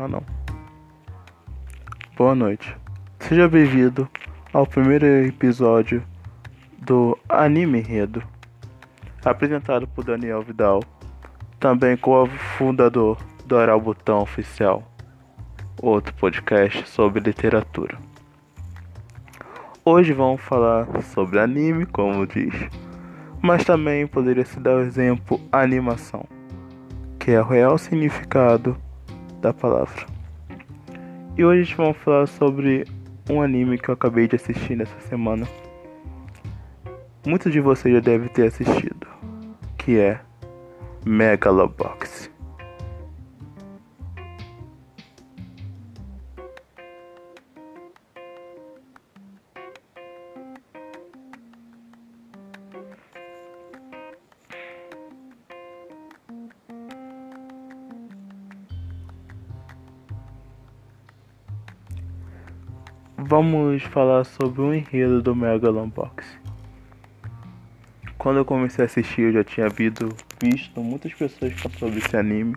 Ah não. Boa noite. Seja bem-vindo ao primeiro episódio do Anime Enredo, apresentado por Daniel Vidal, também co-fundador do Oral Botão Oficial, outro podcast sobre literatura. Hoje vamos falar sobre anime, como diz, mas também poderia se dar o exemplo animação, que é o real significado da palavra. E hoje a gente vai falar sobre um anime que eu acabei de assistir nessa semana. Muitos de vocês já devem ter assistido, que é Megalobox. Vamos falar sobre o enredo do Megalobox. Quando eu comecei a assistir, eu já tinha visto, visto muitas pessoas falando sobre esse anime,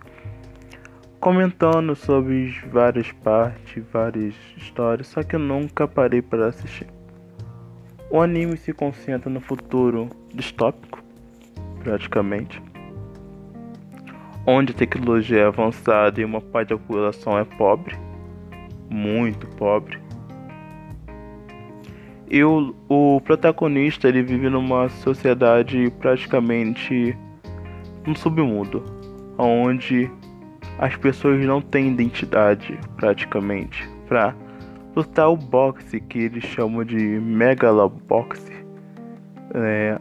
comentando sobre várias partes, várias histórias, só que eu nunca parei para assistir. O anime se concentra no futuro distópico, praticamente, onde a tecnologia é avançada e uma parte da população é pobre, muito pobre e o, o protagonista ele vive numa sociedade praticamente um submundo, onde as pessoas não têm identidade praticamente para lutar o boxe que eles chamam de megaloboxe. É,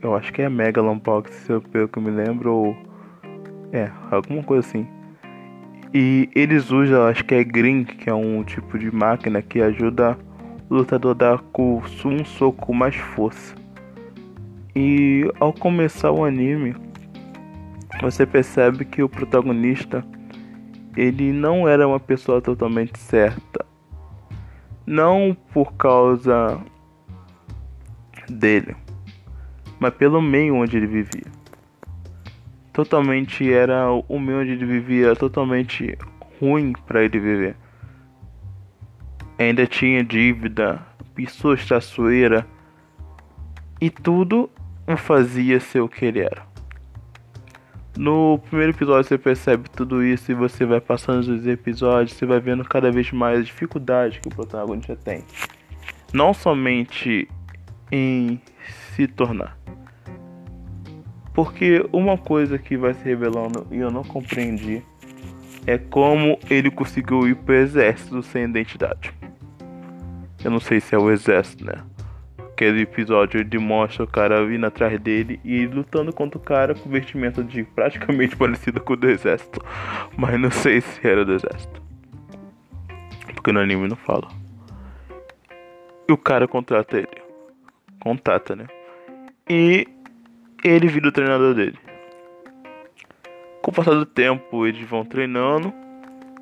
eu acho que é megaloboxe, pelo que eu me lembro, ou é alguma coisa assim. E eles usam, acho que é Green, que é um tipo de máquina que ajuda lutador dá com um soco com mais força. E ao começar o anime, você percebe que o protagonista ele não era uma pessoa totalmente certa. Não por causa dele, mas pelo meio onde ele vivia. Totalmente era o meio onde ele vivia totalmente ruim para ele viver ainda tinha dívida, pessoas traiçoeira e tudo o fazia ser o que ele era. No primeiro episódio você percebe tudo isso e você vai passando os episódios, você vai vendo cada vez mais a dificuldade que o protagonista tem. Não somente em se tornar. Porque uma coisa que vai se revelando e eu não compreendi é como ele conseguiu ir pro exército sem identidade. Eu não sei se é o exército, né? Aquele episódio ele mostra o cara vindo atrás dele e lutando contra o cara com vestimenta de praticamente parecido com o do exército. Mas não sei se era do exército. Porque no anime não fala. E o cara contrata ele. Contata, né? E ele vira o treinador dele. Com o passar do tempo, eles vão treinando.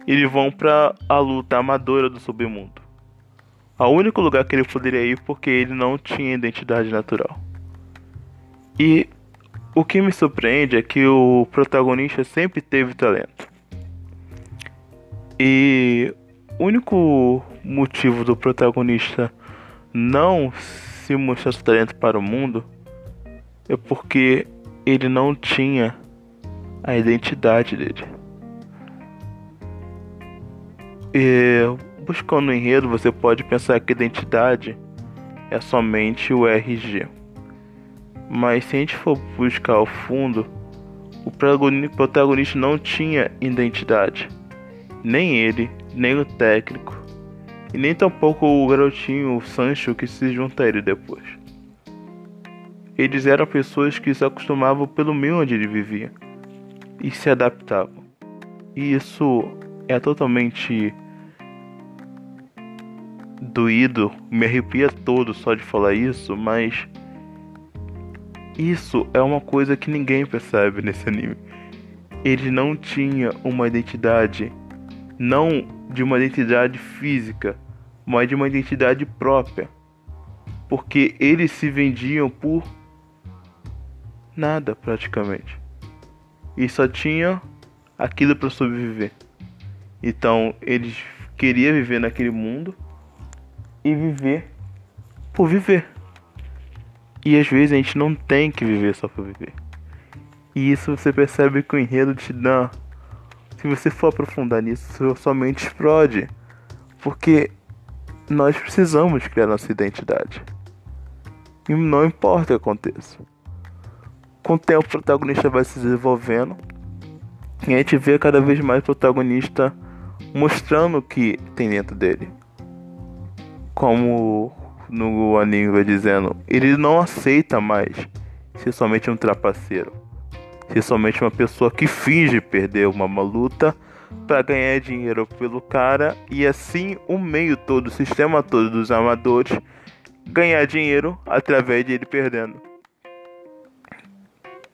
E eles vão pra a luta amadora do submundo ao único lugar que ele poderia ir porque ele não tinha identidade natural. E o que me surpreende é que o protagonista sempre teve talento. E o único motivo do protagonista não se mostrar seu talento para o mundo é porque ele não tinha a identidade dele. E Buscando o enredo, você pode pensar que identidade é somente o RG. Mas se a gente for buscar ao fundo, o protagonista não tinha identidade. Nem ele, nem o técnico, e nem tampouco o garotinho o Sancho que se junta a ele depois. Eles eram pessoas que se acostumavam pelo meio onde ele vivia e se adaptavam. E isso é totalmente doído, me arrepia todo só de falar isso, mas isso é uma coisa que ninguém percebe nesse anime. Ele não tinha uma identidade, não de uma identidade física, mas de uma identidade própria. Porque eles se vendiam por nada praticamente. E só tinha aquilo para sobreviver. Então eles queriam viver naquele mundo e viver por viver. E às vezes a gente não tem que viver só por viver. E isso você percebe que o enredo te dá. Se você for aprofundar nisso, sua mente explode. Porque nós precisamos criar nossa identidade. E não importa o que aconteça. Com o tempo, o protagonista vai se desenvolvendo. E a gente vê cada vez mais o protagonista mostrando o que tem dentro dele. Como no anime vai dizendo, ele não aceita mais ser somente um trapaceiro. Ser somente uma pessoa que finge perder uma luta para ganhar dinheiro pelo cara e assim o meio todo, o sistema todo dos amadores ganhar dinheiro através de ele perdendo.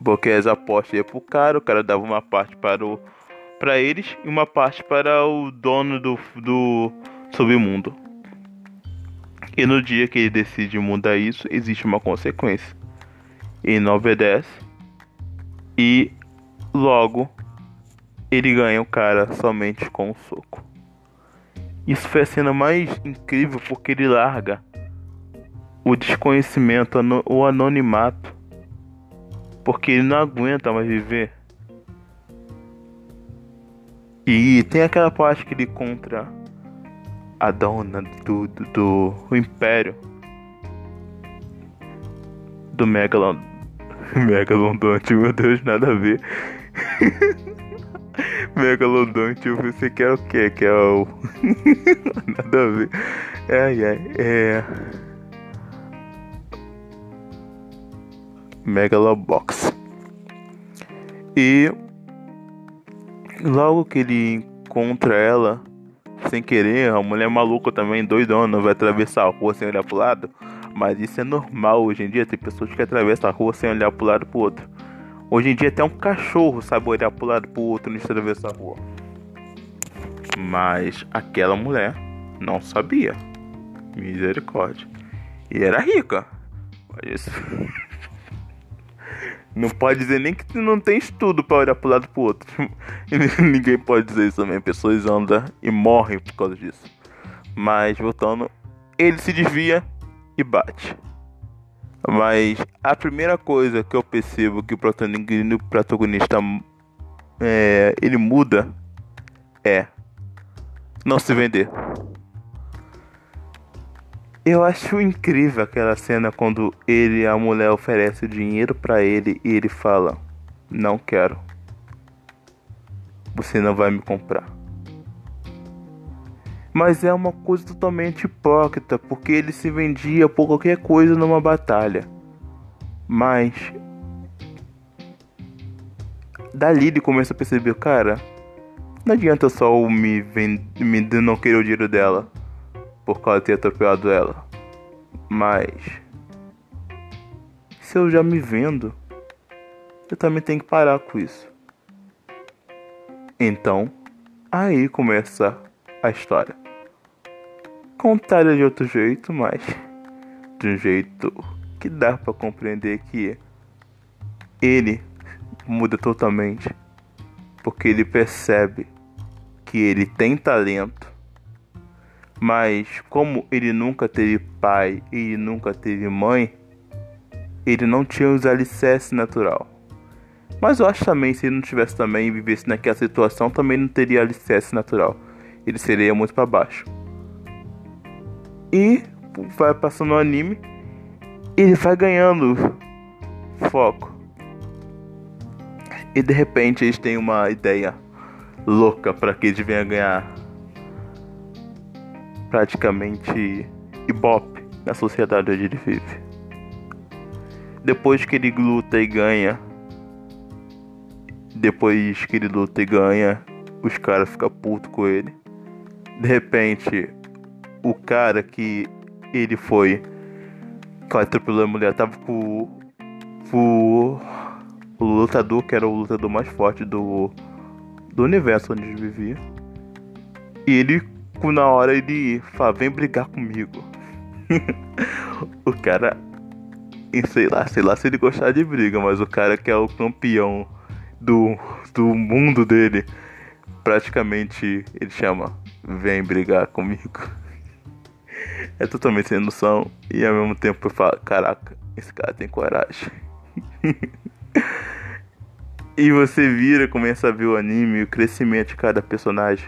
Porque as apostas iam pro cara, o cara dava uma parte para o para eles e uma parte para o dono do, do submundo. E no dia que ele decide mudar isso, existe uma consequência. Ele não obedece e logo ele ganha o cara somente com um soco. Isso foi a cena mais incrível porque ele larga o desconhecimento, o anonimato, porque ele não aguenta mais viver. E tem aquela parte que ele contra a dona do, do, do, do Império do Megalon Megalodonte, meu Deus, nada a ver. Megalodonte, você quer o? Que é o. nada a ver. Ai ai, é. Megalobox. E logo que ele encontra ela, sem querer, a mulher maluca também, doidona, vai atravessar a rua sem olhar pro lado. Mas isso é normal hoje em dia, tem pessoas que atravessam a rua sem olhar pro lado pro outro. Hoje em dia até um cachorro sabe olhar pro lado pro outro e atravessar a rua. Mas aquela mulher não sabia. Misericórdia. E era rica. Olha isso. Não pode dizer nem que não tem estudo para olhar pro lado pro outro. Ninguém pode dizer isso também. Pessoas andam e morrem por causa disso. Mas voltando, ele se desvia e bate. Mas a primeira coisa que eu percebo que o protagonista é, ele muda é não se vender. Eu acho incrível aquela cena quando ele e a mulher oferece dinheiro para ele e ele fala: "Não quero. Você não vai me comprar." Mas é uma coisa totalmente hipócrita, porque ele se vendia por qualquer coisa numa batalha. Mas dali ele começa a perceber, cara, não adianta só me, vend... me não querer o dinheiro dela por causa de ter atropelado ela. Mas se eu já me vendo, eu também tenho que parar com isso. Então, aí começa a história. Contada de outro jeito, mas de um jeito que dá para compreender que ele muda totalmente, porque ele percebe que ele tem talento mas como ele nunca teve pai e nunca teve mãe, ele não tinha os alicerces natural. Mas eu acho também se ele não tivesse também e vivesse naquela situação, também não teria alicerce natural. Ele seria muito para baixo. E vai passando o anime, ele vai ganhando foco. E de repente eles têm uma ideia louca para que eles venham ganhar praticamente ibope na sociedade onde ele vive. Depois que ele luta e ganha, depois que ele luta e ganha, os caras ficam putos com ele. De repente, o cara que ele foi que atropelou a mulher tava com, com o lutador que era o lutador mais forte do, do universo onde ele vivia. E ele na hora ele fala, vem brigar comigo. o cara, sei lá, sei lá se ele gostar de briga, mas o cara que é o campeão do, do mundo dele praticamente ele chama Vem brigar comigo. É totalmente sem noção e ao mesmo tempo eu falo, caraca, esse cara tem coragem. e você vira, começa a ver o anime, o crescimento de cada personagem.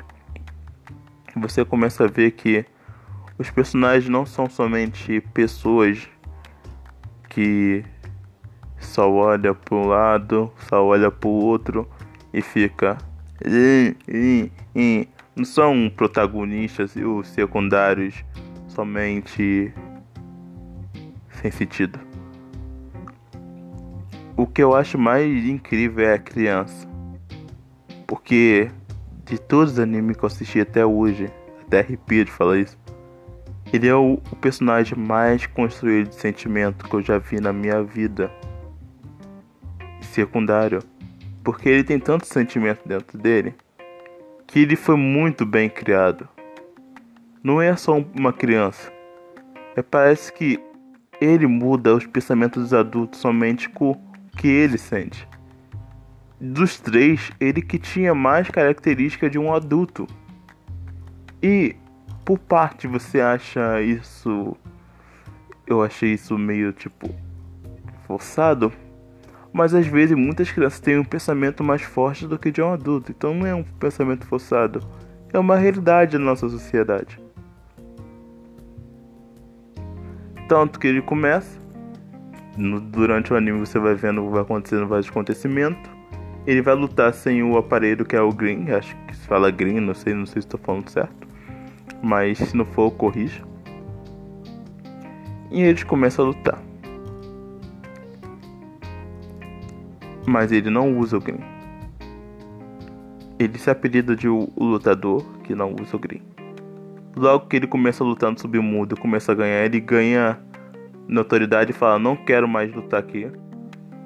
Você começa a ver que os personagens não são somente pessoas que só olha para um lado, só olha para o outro e fica. Não são protagonistas e os secundários somente sem sentido. O que eu acho mais incrível é a criança. Porque de todos os animes que eu assisti até hoje, até arrepio de falar isso, ele é o, o personagem mais construído de sentimento que eu já vi na minha vida. Secundário. Porque ele tem tanto sentimento dentro dele que ele foi muito bem criado. Não é só uma criança. É, parece que ele muda os pensamentos dos adultos somente com o que ele sente. Dos três, ele que tinha mais característica de um adulto. E por parte você acha isso. Eu achei isso meio tipo. forçado. Mas às vezes muitas crianças têm um pensamento mais forte do que de um adulto. Então não é um pensamento forçado. É uma realidade da nossa sociedade. Tanto que ele começa. No, durante o anime você vai vendo o que vai acontecendo vários acontecimentos. Ele vai lutar sem o aparelho que é o Green. Acho que se fala Green, não sei, não sei se estou falando certo mas se não for, corrija. E eles começam a lutar. Mas ele não usa o green. Ele se apelida de o, lutador que não usa o green. Logo que ele começa lutando no submundo, começa a ganhar, ele ganha notoriedade e fala: Não quero mais lutar aqui,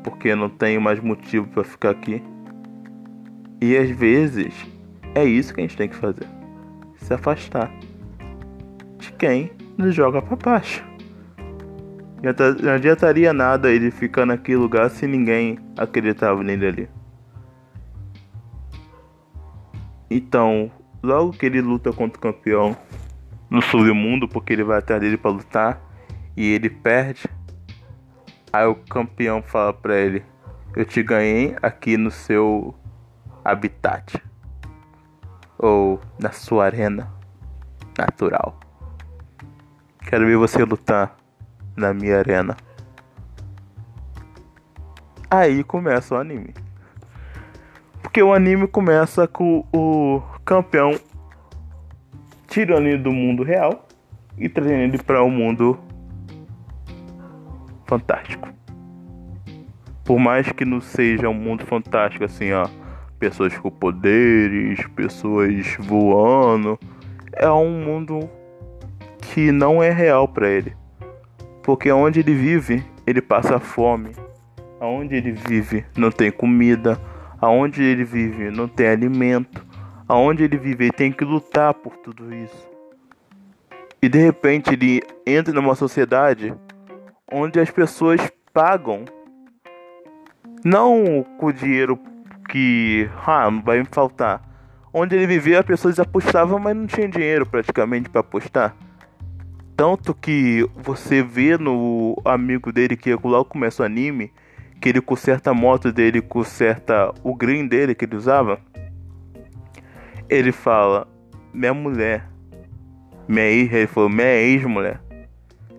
porque não tenho mais motivo para ficar aqui. E às vezes é isso que a gente tem que fazer se afastar de quem nos joga para baixo. Não adiantaria nada ele ficar naquele lugar se ninguém acreditava nele ali. Então, logo que ele luta contra o campeão no submundo, porque ele vai atrás dele para lutar e ele perde, aí o campeão fala para ele: Eu te ganhei aqui no seu habitat ou na sua arena natural. Quero ver você lutar na minha arena. Aí começa o anime. Porque o anime começa com o campeão tirando ele do mundo real e trazendo ele para o um mundo fantástico. Por mais que não seja um mundo fantástico assim, ó pessoas com poderes, pessoas voando. É um mundo que não é real para ele. Porque onde ele vive, ele passa fome. Aonde ele vive, não tem comida. Aonde ele vive, não tem alimento. Aonde ele vive, ele tem que lutar por tudo isso. E de repente ele entra numa sociedade onde as pessoas pagam não com dinheiro que ah, vai me faltar. Onde ele vivia, as pessoas apostavam, mas não tinha dinheiro praticamente para apostar. Tanto que você vê no amigo dele que logo começa o anime, que ele conserta a moto dele, conserta o green dele que ele usava. Ele fala: Minha mulher, minha ex, ele falou: Minha ex-mulher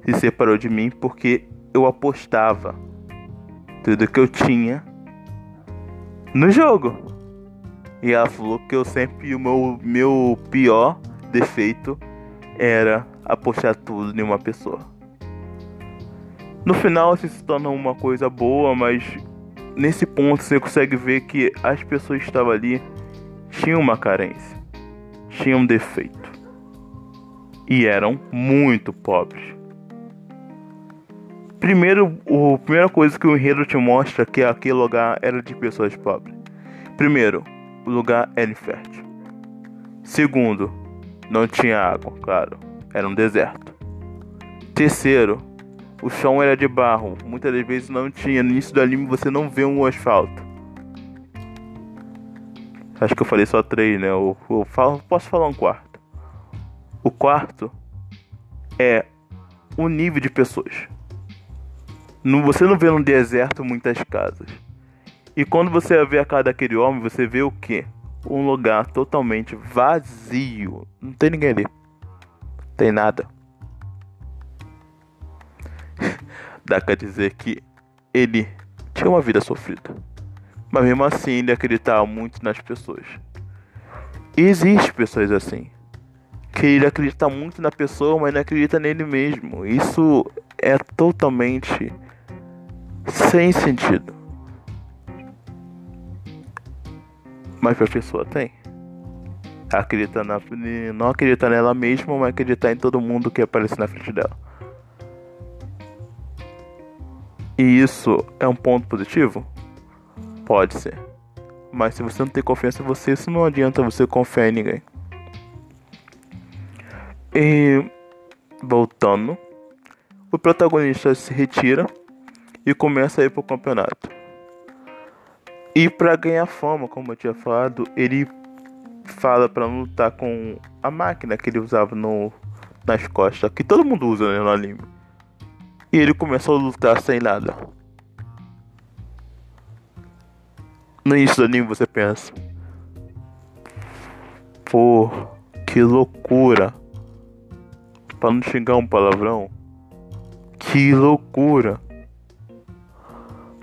se separou de mim porque eu apostava tudo que eu tinha no jogo. E ela falou que eu sempre o meu, meu pior defeito era apostar tudo em uma pessoa. No final isso se torna uma coisa boa, mas nesse ponto você consegue ver que as pessoas que estavam ali tinham uma carência, tinham um defeito e eram muito pobres. Primeiro, a primeira coisa que o enredo te mostra é que aquele lugar era de pessoas pobres. Primeiro, o lugar era infértil. Segundo, não tinha água, claro, era um deserto. Terceiro, o chão era de barro, muitas das vezes não tinha. No início do anime você não vê um asfalto. Acho que eu falei só três, né? Eu, eu falo, posso falar um quarto. O quarto é o nível de pessoas. Você não vê no deserto muitas casas. E quando você vê a casa daquele homem, você vê o quê? Um lugar totalmente vazio. Não tem ninguém ali. Tem nada. Dá pra dizer que ele tinha uma vida sofrida. Mas mesmo assim ele acreditava muito nas pessoas. E existe pessoas assim. Que ele acredita muito na pessoa, mas não acredita nele mesmo. Isso é totalmente sem sentido. Mas a pessoa tem. Acredita na, não acredita nela mesma, mas acredita em todo mundo que aparece na frente dela. E isso é um ponto positivo? Pode ser. Mas se você não tem confiança em você, isso não adianta você confiar em ninguém. E voltando, o protagonista se retira e começa a ir pro campeonato. E para ganhar fama, como eu tinha falado, ele fala para lutar com a máquina que ele usava no nas costas, que todo mundo usa né, no anime. E ele começou a lutar sem nada. No início do anime você pensa. Pô, que loucura. Pra não xingar um palavrão. Que loucura.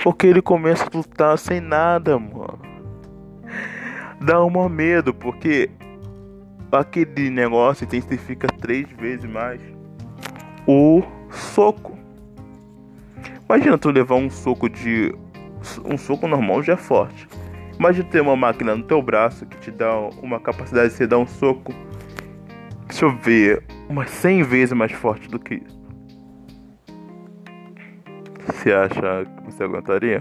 Porque ele começa a lutar sem nada, mano. Dá uma medo, porque aquele negócio intensifica três vezes mais o soco. Imagina tu levar um soco de um soco normal já é forte. Imagina ter uma máquina no teu braço que te dá uma capacidade de você dar um soco. Deixa eu ver, umas 100 vezes mais forte do que isso. Você acha que você aguentaria?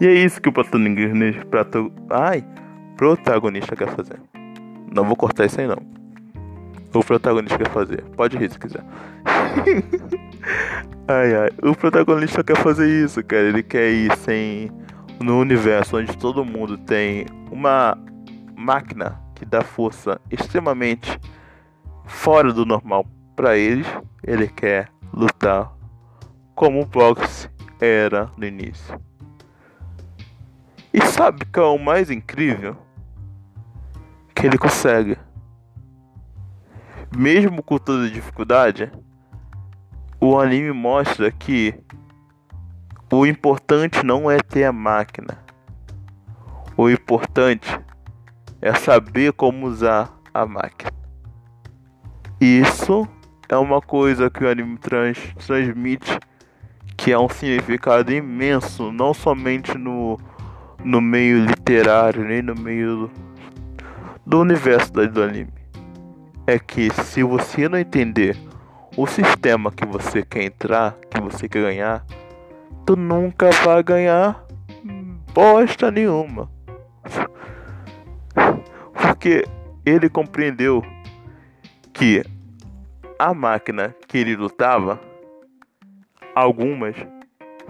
E é isso que o protagonista, prato, ai, protagonista quer fazer. Não vou cortar isso aí não. O protagonista quer fazer. Pode rir se quiser. ai ai. O protagonista quer fazer isso, cara. Ele quer ir sem. No universo onde todo mundo tem uma máquina que dá força extremamente fora do normal para eles. Ele quer lutar como o boxe era no início. E sabe que é o mais incrível? Que ele consegue. Mesmo com toda dificuldade, o anime mostra que o importante não é ter a máquina. O importante é saber como usar a máquina. Isso é uma coisa que o anime trans, transmite que é um significado imenso, não somente no, no meio literário, nem no meio do, do universo do anime. É que se você não entender o sistema que você quer entrar, que você quer ganhar, tu nunca vai ganhar bosta nenhuma. Porque ele compreendeu que a máquina que ele lutava, algumas,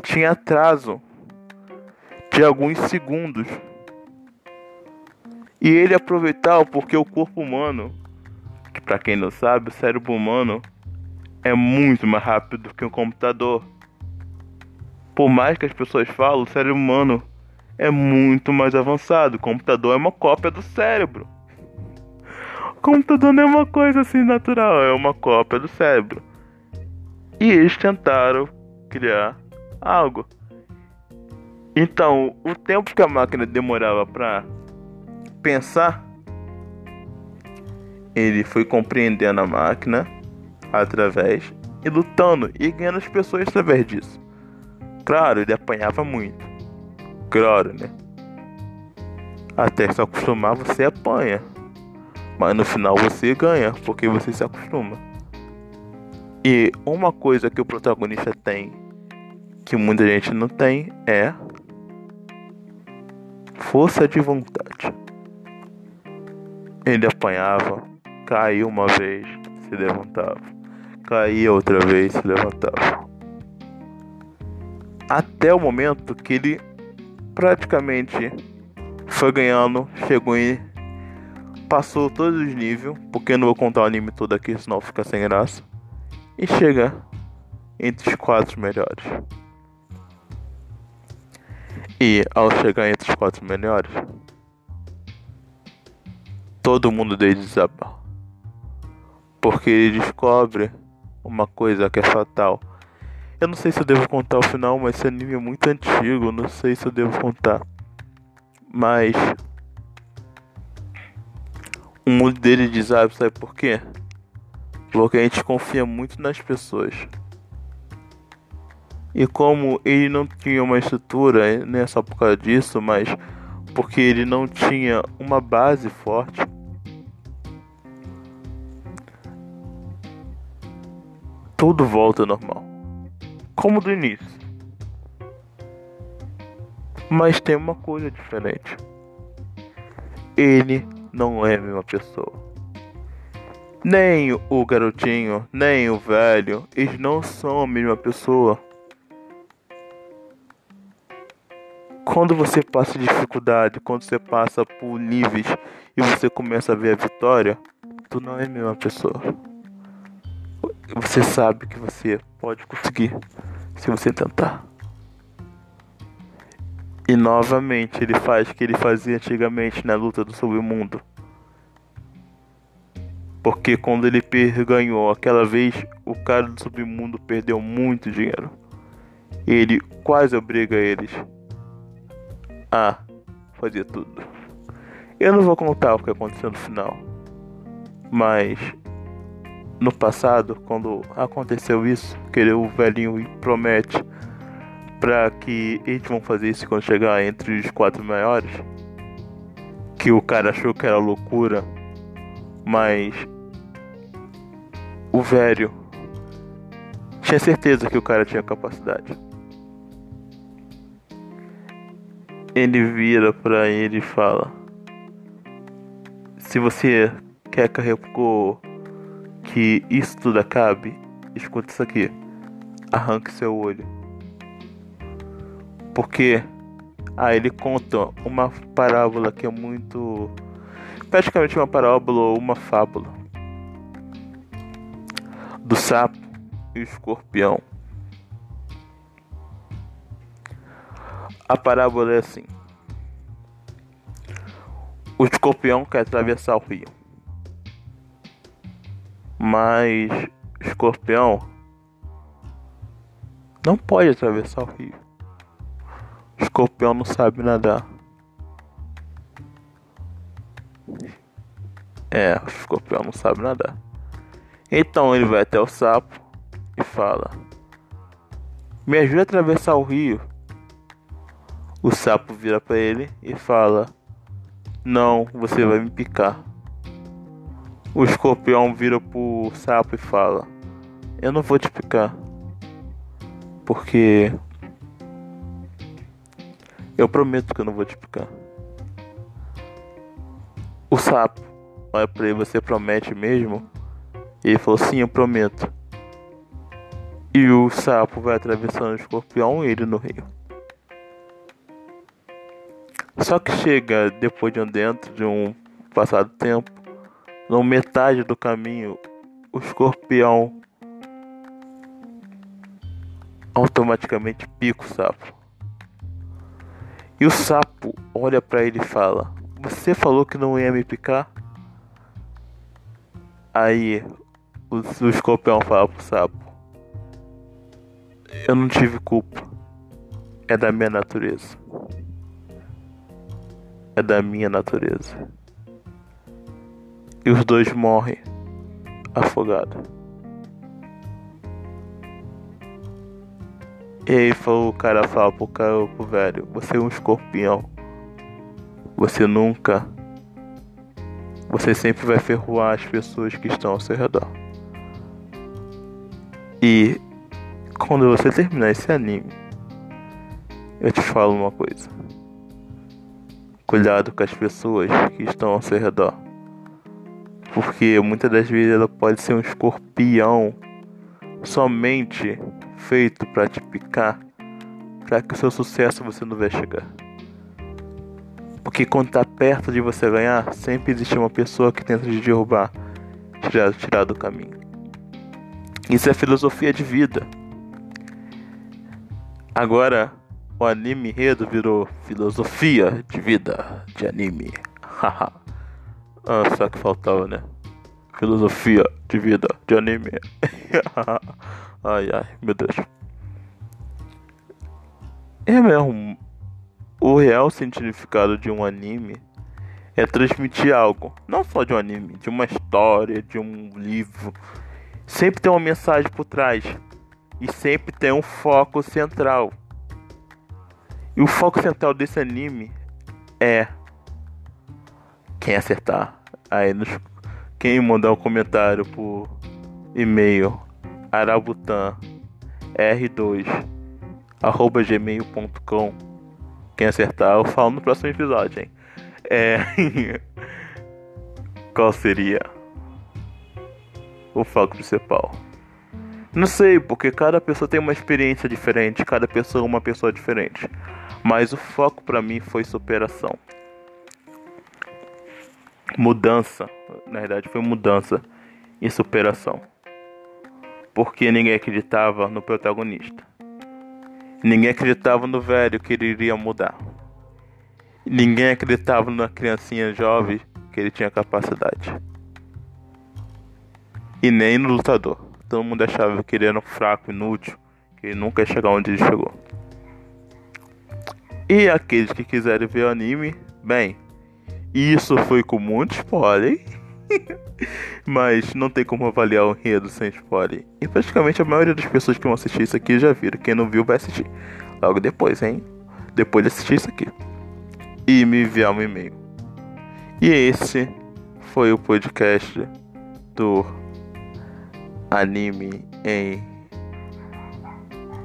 tinha atraso de alguns segundos. E ele aproveitava porque o corpo humano, que para quem não sabe, o cérebro humano é muito mais rápido que um computador. Por mais que as pessoas falem, o cérebro humano é muito mais avançado. O computador é uma cópia do cérebro computador não é uma coisa assim natural, é uma cópia do cérebro. E eles tentaram criar algo. Então, o tempo que a máquina demorava para pensar, ele foi compreendendo a máquina através e lutando e ganhando as pessoas através disso. Claro, ele apanhava muito. Claro, né? Até se acostumar, você apanha. Mas no final você ganha, porque você se acostuma. E uma coisa que o protagonista tem, que muita gente não tem, é força de vontade. Ele apanhava, caiu uma vez, se levantava. Caía outra vez, se levantava. Até o momento que ele praticamente foi ganhando, chegou em. Passou todos os níveis, porque eu não vou contar o anime todo aqui, senão fica sem graça. E chega entre os quatro melhores. E ao chegar entre os quatro melhores, todo mundo dele desaba. Porque ele descobre uma coisa que é fatal. Eu não sei se eu devo contar o final, mas esse anime é muito antigo, não sei se eu devo contar. Mas o mundo dele desaba, sabe por quê? Porque a gente confia muito nas pessoas. E como ele não tinha uma estrutura, não é só por causa disso, mas porque ele não tinha uma base forte, tudo volta normal. Como do início. Mas tem uma coisa diferente. Ele não é a mesma pessoa. Nem o garotinho, nem o velho, eles não são a mesma pessoa. Quando você passa dificuldade, quando você passa por níveis e você começa a ver a vitória, tu não é a mesma pessoa você sabe que você pode conseguir se você tentar. E novamente ele faz o que ele fazia antigamente na luta do submundo. Porque quando ele ganhou aquela vez, o cara do submundo perdeu muito dinheiro. Ele quase obriga eles a fazer tudo. Eu não vou contar o que aconteceu no final. Mas no passado, quando aconteceu isso, que o velhinho promete para que eles vão fazer isso quando chegar entre os quatro maiores, que o cara achou que era loucura, mas o velho tinha certeza que o cara tinha capacidade. Ele vira para ele e fala: Se você quer carregar que isso tudo acabe, escuta isso aqui. Arranque seu olho. Porque aí ele conta uma parábola que é muito. praticamente uma parábola ou uma fábula. Do sapo e o escorpião. A parábola é assim: O escorpião quer atravessar o rio. Mas escorpião não pode atravessar o rio. Escorpião não sabe nadar. É, o escorpião não sabe nadar. Então ele vai até o sapo e fala: Me ajuda a atravessar o rio. O sapo vira para ele e fala: Não, você vai me picar. O escorpião vira pro sapo e fala: Eu não vou te picar. Porque. Eu prometo que eu não vou te picar. O sapo olha pra ele: Você promete mesmo? E ele falou: Sim, eu prometo. E o sapo vai atravessando o escorpião e ele no rio. Só que chega depois de um dentro de um passado tempo na metade do caminho, o escorpião automaticamente pica o sapo. E o sapo olha para ele e fala: Você falou que não ia me picar? Aí o, o escorpião fala pro sapo: Eu não tive culpa. É da minha natureza. É da minha natureza e os dois morrem afogados. E aí o cara fala pro cara pro velho, você é um escorpião. Você nunca. Você sempre vai ferroar as pessoas que estão ao seu redor. E quando você terminar esse anime, eu te falo uma coisa. Cuidado com as pessoas que estão ao seu redor. Porque muitas das vezes ela pode ser um escorpião somente feito para te picar, para que o seu sucesso você não vai chegar. Porque quando tá perto de você ganhar, sempre existe uma pessoa que tenta te derrubar, tirar, tirar do caminho. Isso é filosofia de vida. Agora, o anime enredo virou filosofia de vida de anime. Haha. ah, só que faltava, né? Filosofia de vida de anime. ai ai, meu Deus. É mesmo. O real significado de um anime é transmitir algo. Não só de um anime, de uma história, de um livro. Sempre tem uma mensagem por trás. E sempre tem um foco central. E o foco central desse anime é quem acertar. Aí nos, quem mandar um comentário por e-mail arabutan r2 arroba gmail.com quem acertar eu falo no próximo episódio, hein? É. Qual seria o foco principal? Não sei, porque cada pessoa tem uma experiência diferente, cada pessoa é uma pessoa diferente. Mas o foco para mim foi superação. Mudança, na verdade foi mudança e superação. Porque ninguém acreditava no protagonista. Ninguém acreditava no velho que ele iria mudar. Ninguém acreditava na criancinha jovem que ele tinha capacidade. E nem no lutador. Todo mundo achava que ele era um fraco, inútil, que ele nunca ia chegar onde ele chegou. E aqueles que quiserem ver o anime, bem, isso foi com muito spoiler, mas não tem como avaliar o enredo sem spoiler. E praticamente a maioria das pessoas que vão assistir isso aqui já viram. Quem não viu vai assistir. Logo depois, hein? Depois de assistir isso aqui. E me enviar um e-mail. E esse foi o podcast do anime em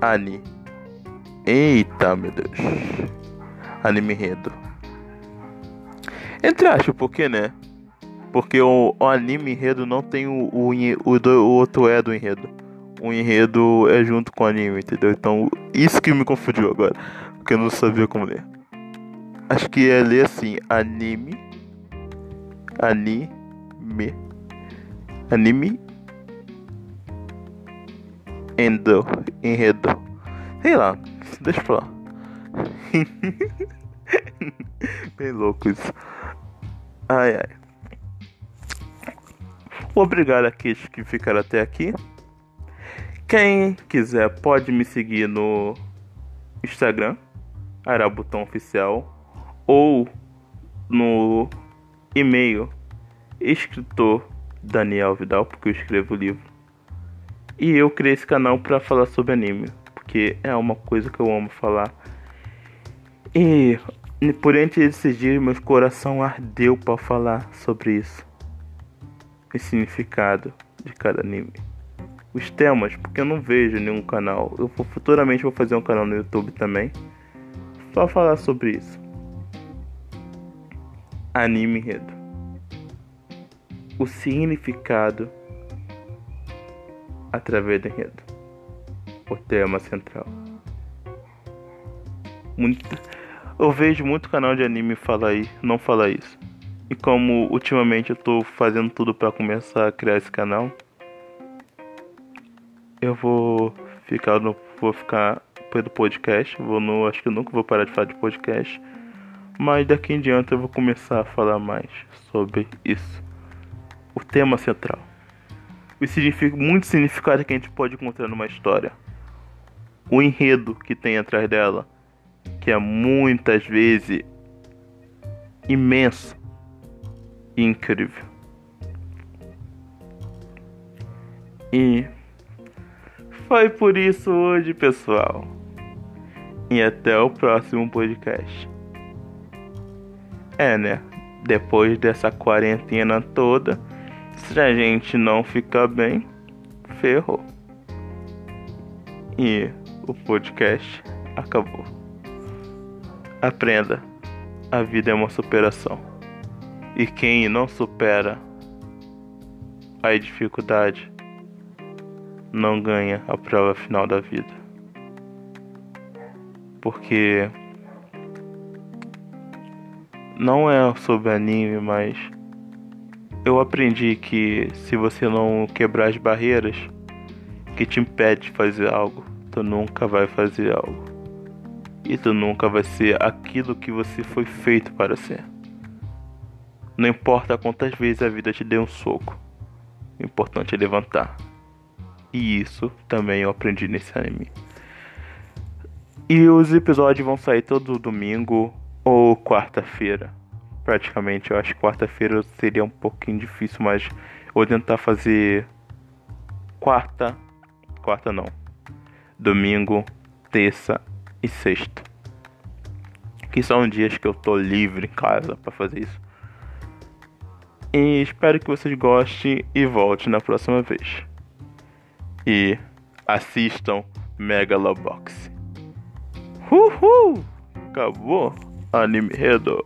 Ani. Eita, meu Deus. Anime enredo. Entre aspas, por que, né? Porque o, o, anime enredo não tem o, o, o, o outro é do enredo. O enredo é junto com o anime, entendeu? Então, isso que me confundiu agora. Porque eu não sabia como ler. Acho que é ler assim: anime. Anime. Anime. Endo. Enredo. Sei lá. Deixa pra lá. Bem louco isso. Ai ai. Obrigado àqueles que ficaram até aqui. Quem quiser pode me seguir no Instagram, Arabutão Oficial, ou no e-mail escritor Daniel Vidal, porque eu escrevo o livro. E eu criei esse canal para falar sobre anime, porque é uma coisa que eu amo falar. E por entre esses dias, meu coração ardeu para falar sobre isso. O significado de cada anime. Os temas, porque eu não vejo nenhum canal. Eu vou, futuramente vou fazer um canal no YouTube também. Só falar sobre isso. Anime enredo. O significado através do enredo. O tema central. Muito eu vejo muito canal de anime falar aí, não falar isso. E como ultimamente eu tô fazendo tudo para começar a criar esse canal, eu vou ficar no vou ficar pelo podcast, vou no acho que eu nunca vou parar de falar de podcast, mas daqui em diante eu vou começar a falar mais sobre isso. O tema central. O significa muito significado que a gente pode encontrar numa história. O enredo que tem atrás dela que é muitas vezes imenso incrível. E foi por isso hoje, pessoal. E até o próximo podcast. É, né? Depois dessa quarentena toda, se a gente não ficar bem, ferrou. E o podcast acabou. Aprenda, a vida é uma superação. E quem não supera a dificuldade não ganha a prova final da vida. Porque não é sobre anime, mas eu aprendi que se você não quebrar as barreiras que te impede de fazer algo, tu nunca vai fazer algo. E tu nunca vai ser aquilo que você foi feito para ser. Não importa quantas vezes a vida te deu um soco, o importante é levantar. E isso também eu aprendi nesse anime. E os episódios vão sair todo domingo ou quarta-feira. Praticamente, eu acho que quarta-feira seria um pouquinho difícil, mas vou tentar fazer quarta, quarta não, domingo, terça e sexta. Que são dias que eu tô livre em casa para fazer isso. E espero que vocês gostem e volte na próxima vez. E assistam Megalobox. Uhul! Acabou! Anime Redo.